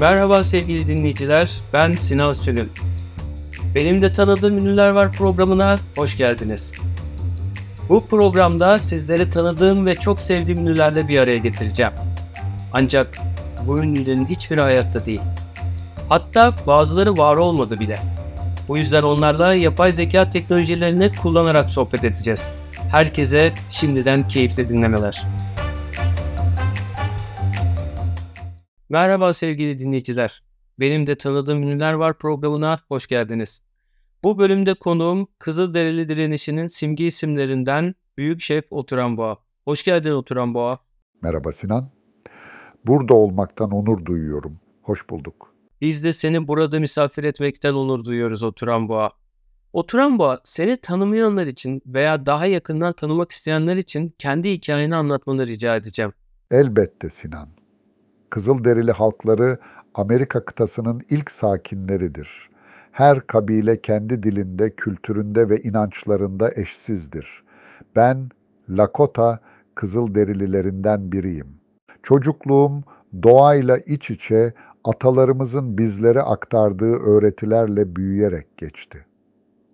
Merhaba sevgili dinleyiciler, ben Sinan Sülün. Benim de tanıdığım ünlüler var programına hoş geldiniz. Bu programda sizleri tanıdığım ve çok sevdiğim ünlülerle bir araya getireceğim. Ancak bu ünlülerin hiçbiri hayatta değil. Hatta bazıları var olmadı bile. Bu yüzden onlarla yapay zeka teknolojilerini kullanarak sohbet edeceğiz. Herkese şimdiden keyifli dinlemeler. Merhaba sevgili dinleyiciler. Benim de tanıdığım ünlüler var programına hoş geldiniz. Bu bölümde konuğum Kızılderili direnişinin simge isimlerinden Büyük Şef Oturan Boğa. Hoş geldin Oturan Boğa. Merhaba Sinan. Burada olmaktan onur duyuyorum. Hoş bulduk. Biz de seni burada misafir etmekten onur duyuyoruz Oturan Boğa. Oturan Boğa, seni tanımayanlar için veya daha yakından tanımak isteyenler için kendi hikayeni anlatmanı rica edeceğim. Elbette Sinan. Kızılderili halkları Amerika kıtasının ilk sakinleridir. Her kabile kendi dilinde, kültüründe ve inançlarında eşsizdir. Ben Lakota Kızılderililerinden biriyim. Çocukluğum doğayla iç içe atalarımızın bizlere aktardığı öğretilerle büyüyerek geçti.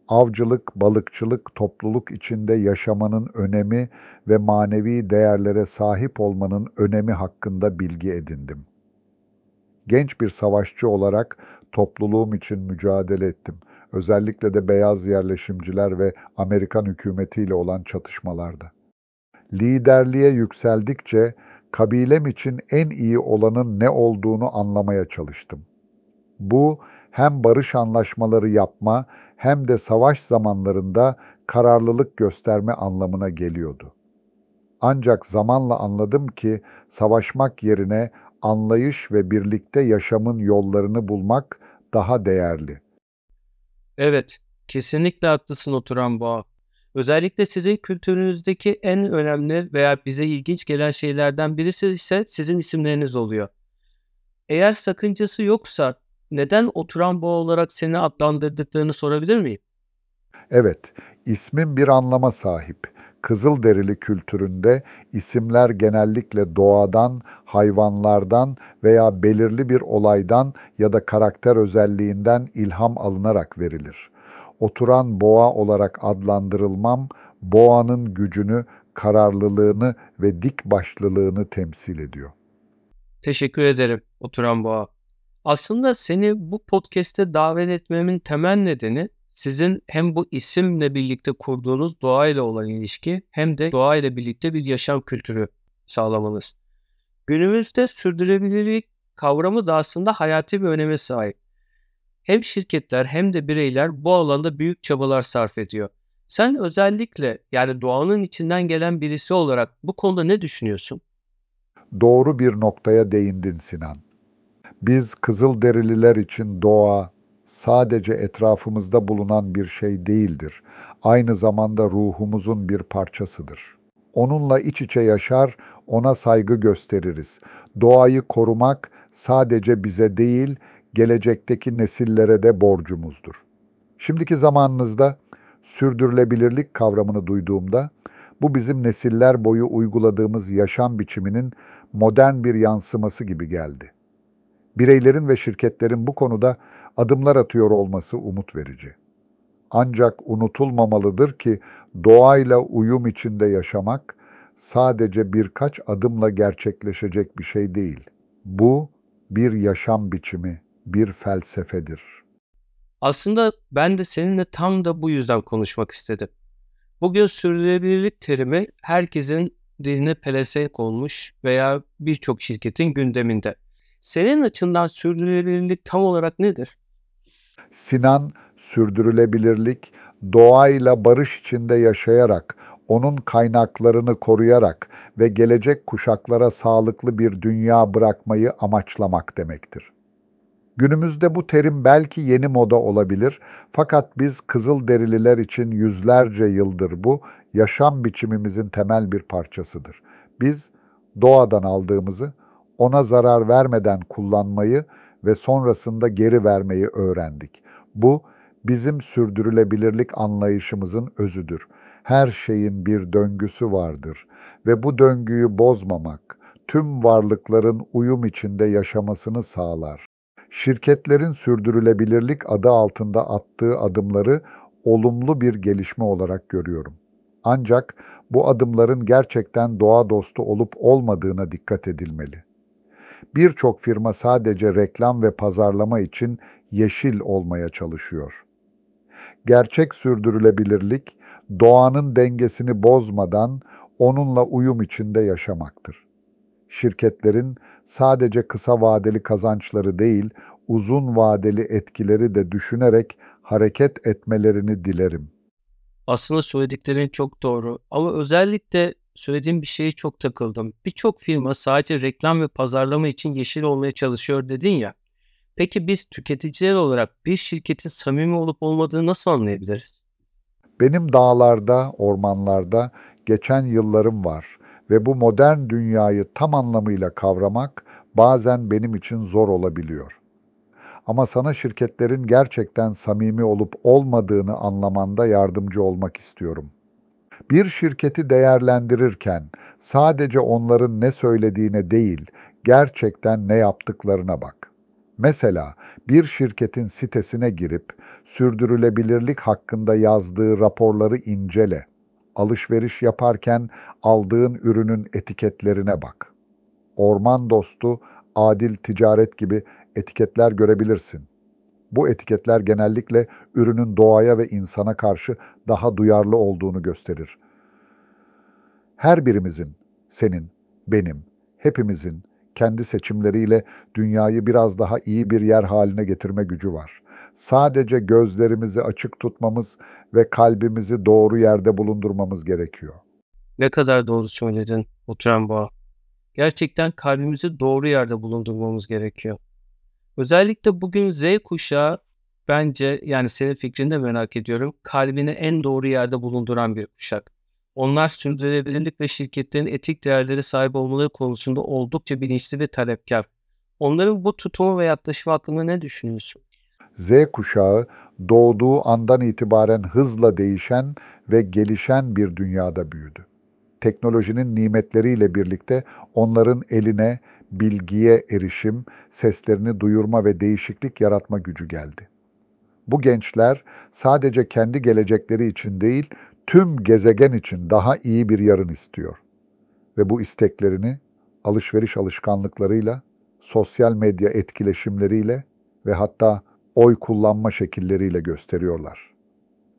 Avcılık, balıkçılık, topluluk içinde yaşamanın önemi ve manevi değerlere sahip olmanın önemi hakkında bilgi edindim. Genç bir savaşçı olarak topluluğum için mücadele ettim. Özellikle de beyaz yerleşimciler ve Amerikan hükümetiyle olan çatışmalarda. Liderliğe yükseldikçe kabilem için en iyi olanın ne olduğunu anlamaya çalıştım. Bu hem barış anlaşmaları yapma hem de savaş zamanlarında kararlılık gösterme anlamına geliyordu. Ancak zamanla anladım ki savaşmak yerine anlayış ve birlikte yaşamın yollarını bulmak daha değerli. Evet, kesinlikle haklısın Oturan Boğa. Özellikle sizin kültürünüzdeki en önemli veya bize ilginç gelen şeylerden birisi ise sizin isimleriniz oluyor. Eğer sakıncası yoksa neden Oturan Boğa olarak seni adlandırdıklarını sorabilir miyim? Evet, ismin bir anlama sahip. Kızılderili kültüründe isimler genellikle doğadan, hayvanlardan veya belirli bir olaydan ya da karakter özelliğinden ilham alınarak verilir. Oturan boğa olarak adlandırılmam, boğanın gücünü, kararlılığını ve dik başlılığını temsil ediyor. Teşekkür ederim Oturan Boğa. Aslında seni bu podcast'e davet etmemin temel nedeni sizin hem bu isimle birlikte kurduğunuz doğayla olan ilişki hem de doğayla birlikte bir yaşam kültürü sağlamanız. Günümüzde sürdürülebilirlik kavramı da aslında hayati bir öneme sahip. Hem şirketler hem de bireyler bu alanda büyük çabalar sarf ediyor. Sen özellikle yani doğanın içinden gelen birisi olarak bu konuda ne düşünüyorsun? Doğru bir noktaya değindin Sinan. Biz Kızılderililer için doğa sadece etrafımızda bulunan bir şey değildir. Aynı zamanda ruhumuzun bir parçasıdır. Onunla iç içe yaşar, ona saygı gösteririz. Doğayı korumak sadece bize değil, gelecekteki nesillere de borcumuzdur. Şimdiki zamanınızda sürdürülebilirlik kavramını duyduğumda bu bizim nesiller boyu uyguladığımız yaşam biçiminin modern bir yansıması gibi geldi. Bireylerin ve şirketlerin bu konuda adımlar atıyor olması umut verici. Ancak unutulmamalıdır ki doğayla uyum içinde yaşamak sadece birkaç adımla gerçekleşecek bir şey değil. Bu bir yaşam biçimi, bir felsefedir. Aslında ben de seninle tam da bu yüzden konuşmak istedim. Bugün sürdürülebilirlik terimi herkesin diline pelesenk olmuş veya birçok şirketin gündeminde. Senin açından sürdürülebilirlik tam olarak nedir? Sinan, sürdürülebilirlik, doğayla barış içinde yaşayarak, onun kaynaklarını koruyarak ve gelecek kuşaklara sağlıklı bir dünya bırakmayı amaçlamak demektir. Günümüzde bu terim belki yeni moda olabilir fakat biz Kızılderililer için yüzlerce yıldır bu yaşam biçimimizin temel bir parçasıdır. Biz doğadan aldığımızı ona zarar vermeden kullanmayı ve sonrasında geri vermeyi öğrendik. Bu bizim sürdürülebilirlik anlayışımızın özüdür. Her şeyin bir döngüsü vardır ve bu döngüyü bozmamak tüm varlıkların uyum içinde yaşamasını sağlar. Şirketlerin sürdürülebilirlik adı altında attığı adımları olumlu bir gelişme olarak görüyorum. Ancak bu adımların gerçekten doğa dostu olup olmadığına dikkat edilmeli. Birçok firma sadece reklam ve pazarlama için yeşil olmaya çalışıyor. Gerçek sürdürülebilirlik doğanın dengesini bozmadan onunla uyum içinde yaşamaktır. Şirketlerin sadece kısa vadeli kazançları değil, uzun vadeli etkileri de düşünerek hareket etmelerini dilerim. Aslında söylediklerin çok doğru ama özellikle söylediğim bir şeye çok takıldım. Birçok firma sadece reklam ve pazarlama için yeşil olmaya çalışıyor dedin ya. Peki biz tüketiciler olarak bir şirketin samimi olup olmadığını nasıl anlayabiliriz? Benim dağlarda, ormanlarda geçen yıllarım var ve bu modern dünyayı tam anlamıyla kavramak bazen benim için zor olabiliyor. Ama sana şirketlerin gerçekten samimi olup olmadığını anlamanda yardımcı olmak istiyorum. Bir şirketi değerlendirirken sadece onların ne söylediğine değil, gerçekten ne yaptıklarına bak. Mesela bir şirketin sitesine girip sürdürülebilirlik hakkında yazdığı raporları incele. Alışveriş yaparken aldığın ürünün etiketlerine bak. Orman dostu, adil ticaret gibi etiketler görebilirsin. Bu etiketler genellikle ürünün doğaya ve insana karşı daha duyarlı olduğunu gösterir. Her birimizin, senin, benim, hepimizin kendi seçimleriyle dünyayı biraz daha iyi bir yer haline getirme gücü var. Sadece gözlerimizi açık tutmamız ve kalbimizi doğru yerde bulundurmamız gerekiyor. Ne kadar doğru söyledin Oturan Boğa. Gerçekten kalbimizi doğru yerde bulundurmamız gerekiyor. Özellikle bugün Z kuşağı bence yani senin fikrini de merak ediyorum. Kalbini en doğru yerde bulunduran bir kuşak. Onlar sürdürülebilirlik ve şirketlerin etik değerleri sahip olmaları konusunda oldukça bilinçli ve talepkar. Onların bu tutumu ve yaklaşımı hakkında ne düşünüyorsun? Z kuşağı doğduğu andan itibaren hızla değişen ve gelişen bir dünyada büyüdü. Teknolojinin nimetleriyle birlikte onların eline bilgiye erişim, seslerini duyurma ve değişiklik yaratma gücü geldi. Bu gençler sadece kendi gelecekleri için değil, tüm gezegen için daha iyi bir yarın istiyor. Ve bu isteklerini alışveriş alışkanlıklarıyla, sosyal medya etkileşimleriyle ve hatta oy kullanma şekilleriyle gösteriyorlar.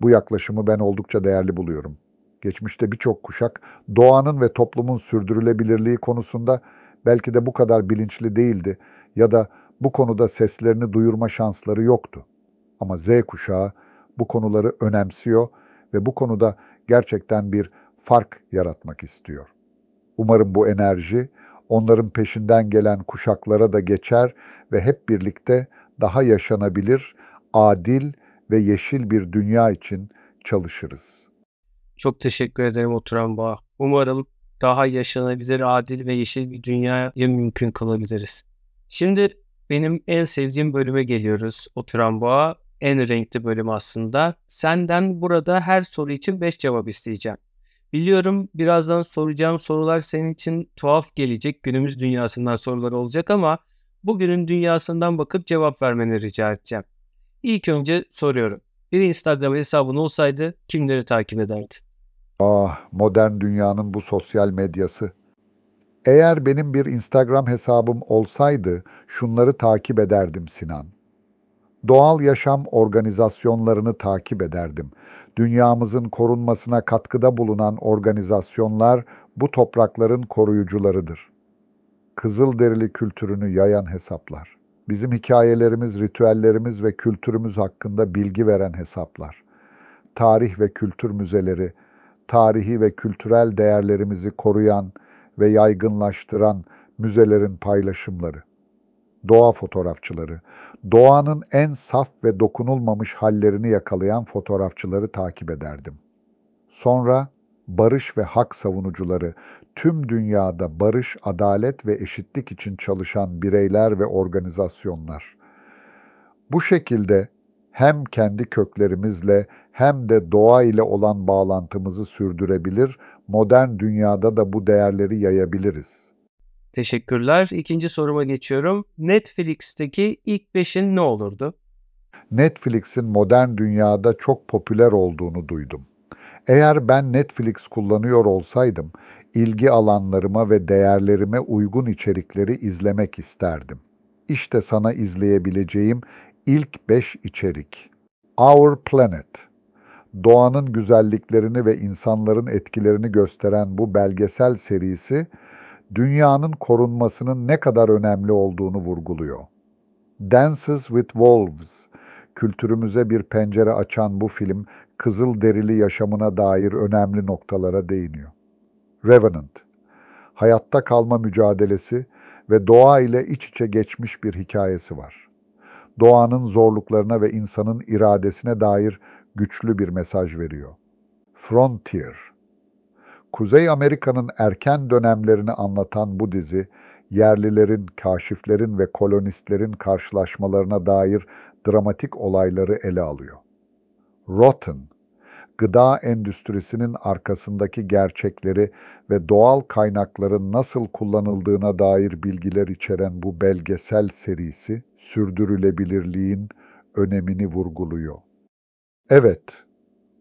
Bu yaklaşımı ben oldukça değerli buluyorum. Geçmişte birçok kuşak doğanın ve toplumun sürdürülebilirliği konusunda belki de bu kadar bilinçli değildi ya da bu konuda seslerini duyurma şansları yoktu. Ama Z kuşağı bu konuları önemsiyor ve bu konuda gerçekten bir fark yaratmak istiyor. Umarım bu enerji onların peşinden gelen kuşaklara da geçer ve hep birlikte daha yaşanabilir, adil ve yeşil bir dünya için çalışırız. Çok teşekkür ederim Oturan Bağ. Umarım daha yaşanabilir, adil ve yeşil bir dünyayı mümkün kılabiliriz. Şimdi benim en sevdiğim bölüme geliyoruz. Oturan Boğa en renkli bölüm aslında. Senden burada her soru için 5 cevap isteyeceğim. Biliyorum birazdan soracağım sorular senin için tuhaf gelecek. Günümüz dünyasından sorular olacak ama bugünün dünyasından bakıp cevap vermeni rica edeceğim. İlk önce soruyorum. Bir Instagram hesabın olsaydı kimleri takip ederdin? Ah, modern dünyanın bu sosyal medyası. Eğer benim bir Instagram hesabım olsaydı şunları takip ederdim Sinan. Doğal yaşam organizasyonlarını takip ederdim. Dünyamızın korunmasına katkıda bulunan organizasyonlar bu toprakların koruyucularıdır. Kızılderili kültürünü yayan hesaplar. Bizim hikayelerimiz, ritüellerimiz ve kültürümüz hakkında bilgi veren hesaplar. Tarih ve kültür müzeleri, tarihi ve kültürel değerlerimizi koruyan ve yaygınlaştıran müzelerin paylaşımları, doğa fotoğrafçıları, doğanın en saf ve dokunulmamış hallerini yakalayan fotoğrafçıları takip ederdim. Sonra barış ve hak savunucuları, tüm dünyada barış, adalet ve eşitlik için çalışan bireyler ve organizasyonlar. Bu şekilde hem kendi köklerimizle hem de doğa ile olan bağlantımızı sürdürebilir, modern dünyada da bu değerleri yayabiliriz. Teşekkürler. İkinci soruma geçiyorum. Netflix'teki ilk beşin ne olurdu? Netflix'in modern dünyada çok popüler olduğunu duydum. Eğer ben Netflix kullanıyor olsaydım, ilgi alanlarıma ve değerlerime uygun içerikleri izlemek isterdim. İşte sana izleyebileceğim ilk 5 içerik. Our Planet Doğanın güzelliklerini ve insanların etkilerini gösteren bu belgesel serisi, dünyanın korunmasının ne kadar önemli olduğunu vurguluyor. Dances with Wolves Kültürümüze bir pencere açan bu film, kızıl derili yaşamına dair önemli noktalara değiniyor. Revenant, hayatta kalma mücadelesi ve doğa ile iç içe geçmiş bir hikayesi var. Doğanın zorluklarına ve insanın iradesine dair güçlü bir mesaj veriyor. Frontier, Kuzey Amerika'nın erken dönemlerini anlatan bu dizi, yerlilerin, kaşiflerin ve kolonistlerin karşılaşmalarına dair dramatik olayları ele alıyor. Rotten, gıda endüstrisinin arkasındaki gerçekleri ve doğal kaynakların nasıl kullanıldığına dair bilgiler içeren bu belgesel serisi sürdürülebilirliğin önemini vurguluyor. Evet,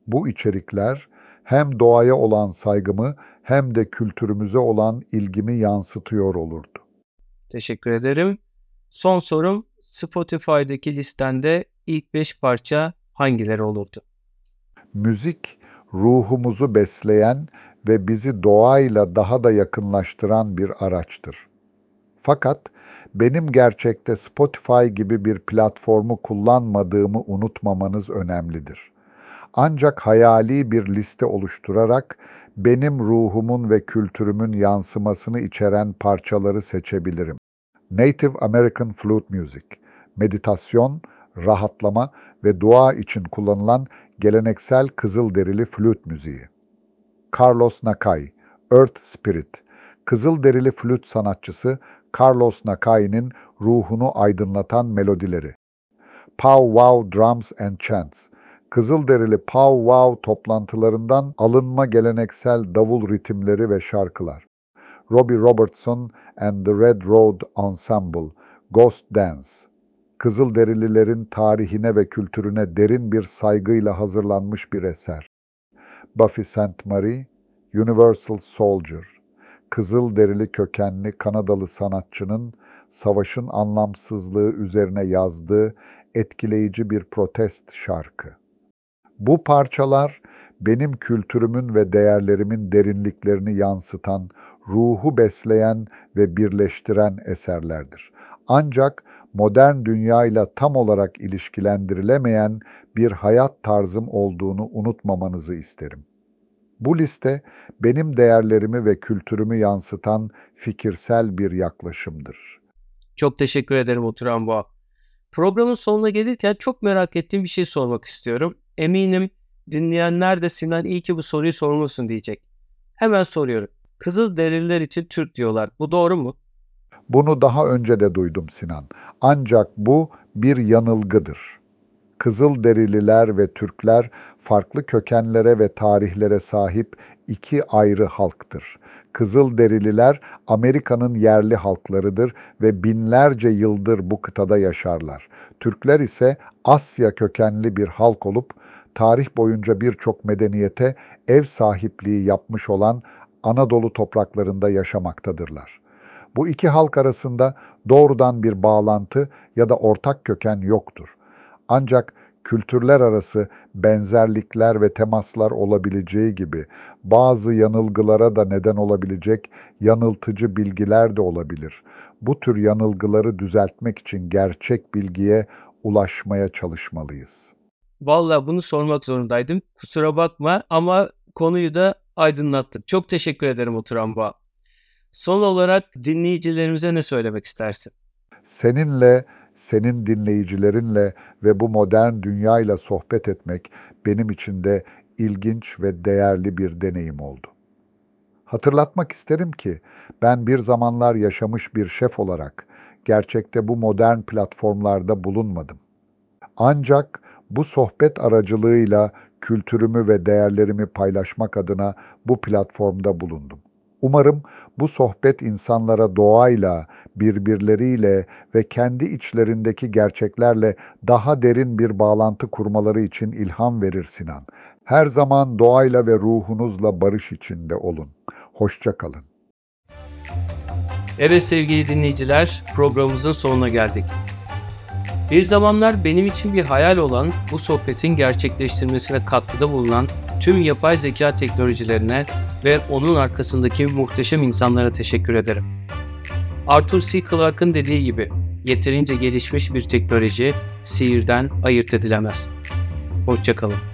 bu içerikler hem doğaya olan saygımı hem de kültürümüze olan ilgimi yansıtıyor olurdu. Teşekkür ederim. Son sorum Spotify'daki listende ilk 5 parça hangileri olurdu? Müzik ruhumuzu besleyen ve bizi doğayla daha da yakınlaştıran bir araçtır. Fakat benim gerçekte Spotify gibi bir platformu kullanmadığımı unutmamanız önemlidir. Ancak hayali bir liste oluşturarak benim ruhumun ve kültürümün yansımasını içeren parçaları seçebilirim. Native American Flute Music, meditasyon, rahatlama ve dua için kullanılan geleneksel kızıl derili flüt müziği. Carlos Nakai, Earth Spirit, kızıl derili flüt sanatçısı Carlos Nakai'nin ruhunu aydınlatan melodileri. Pow Wow Drums and Chants, Kızılderili Pow Wow toplantılarından alınma geleneksel davul ritimleri ve şarkılar. Robbie Robertson and the Red Road Ensemble, Ghost Dance, Kızılderililerin tarihine ve kültürüne derin bir saygıyla hazırlanmış bir eser. Buffy St. Marie, Universal Soldier, Kızılderili kökenli Kanadalı sanatçının savaşın anlamsızlığı üzerine yazdığı etkileyici bir protest şarkı. Bu parçalar benim kültürümün ve değerlerimin derinliklerini yansıtan, ruhu besleyen ve birleştiren eserlerdir. Ancak modern dünyayla tam olarak ilişkilendirilemeyen bir hayat tarzım olduğunu unutmamanızı isterim. Bu liste benim değerlerimi ve kültürümü yansıtan fikirsel bir yaklaşımdır. Çok teşekkür ederim Oturan Boğa. Programın sonuna gelirken çok merak ettiğim bir şey sormak istiyorum. Eminim dinleyenler de Sinan iyi ki bu soruyu sormuşsun diyecek. Hemen soruyorum. Kızıl derililer için Türk diyorlar. Bu doğru mu? Bunu daha önce de duydum Sinan. Ancak bu bir yanılgıdır. Kızıl derililer ve Türkler farklı kökenlere ve tarihlere sahip iki ayrı halktır. Kızıl derililer Amerika'nın yerli halklarıdır ve binlerce yıldır bu kıtada yaşarlar. Türkler ise Asya kökenli bir halk olup tarih boyunca birçok medeniyete ev sahipliği yapmış olan Anadolu topraklarında yaşamaktadırlar. Bu iki halk arasında doğrudan bir bağlantı ya da ortak köken yoktur. Ancak kültürler arası benzerlikler ve temaslar olabileceği gibi bazı yanılgılara da neden olabilecek yanıltıcı bilgiler de olabilir. Bu tür yanılgıları düzeltmek için gerçek bilgiye ulaşmaya çalışmalıyız. Vallahi bunu sormak zorundaydım. Kusura bakma ama konuyu da aydınlattık. Çok teşekkür ederim Oturan Bağ. Son olarak dinleyicilerimize ne söylemek istersin? Seninle, senin dinleyicilerinle ve bu modern dünyayla sohbet etmek benim için de ilginç ve değerli bir deneyim oldu. Hatırlatmak isterim ki ben bir zamanlar yaşamış bir şef olarak gerçekte bu modern platformlarda bulunmadım. Ancak bu sohbet aracılığıyla kültürümü ve değerlerimi paylaşmak adına bu platformda bulundum. Umarım bu sohbet insanlara doğayla, birbirleriyle ve kendi içlerindeki gerçeklerle daha derin bir bağlantı kurmaları için ilham verir Sinan. Her zaman doğayla ve ruhunuzla barış içinde olun. Hoşça kalın. Evet sevgili dinleyiciler, programımızın sonuna geldik. Bir zamanlar benim için bir hayal olan bu sohbetin gerçekleştirmesine katkıda bulunan tüm yapay zeka teknolojilerine ve onun arkasındaki muhteşem insanlara teşekkür ederim. Arthur C. Clarke'ın dediği gibi, yeterince gelişmiş bir teknoloji sihirden ayırt edilemez. Hoşçakalın.